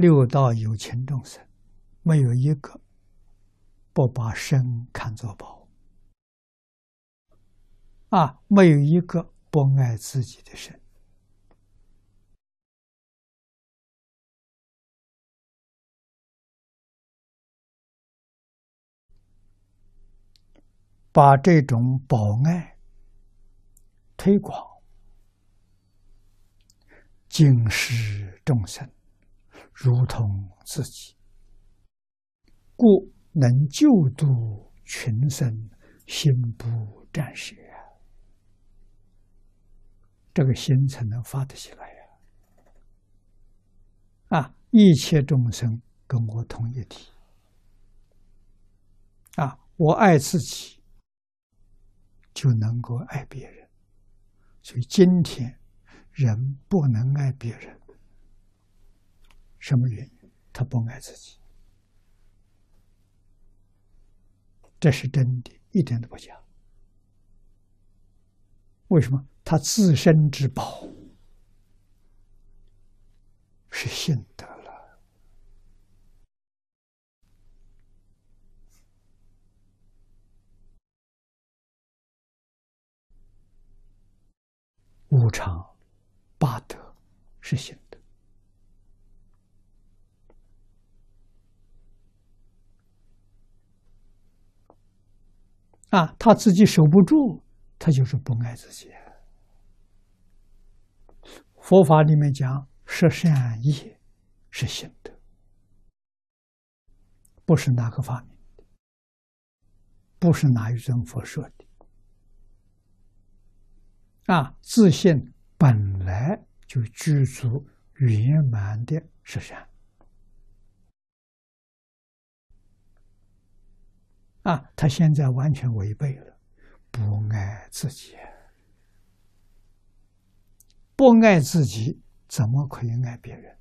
六道有情众生，没有一个不把身看作宝啊，没有一个不爱自己的身。把这种保爱推广，警示众生，如同自己，故能救度群生，心不战舍。这个心才能发得起来呀！啊，一切众生跟我同一体，啊，我爱自己。就能够爱别人，所以今天人不能爱别人，什么原因？他不爱自己，这是真的，一点都不假。为什么？他自身之宝是信德。无常、八德是行的啊，他自己守不住，他就是不爱自己。佛法里面讲，十善业是行的，不是哪个发明的，不是哪一尊佛说的。啊，自信本来就具足圆满的实相。啊，他现在完全违背了，不爱自己，不爱自己，怎么可以爱别人？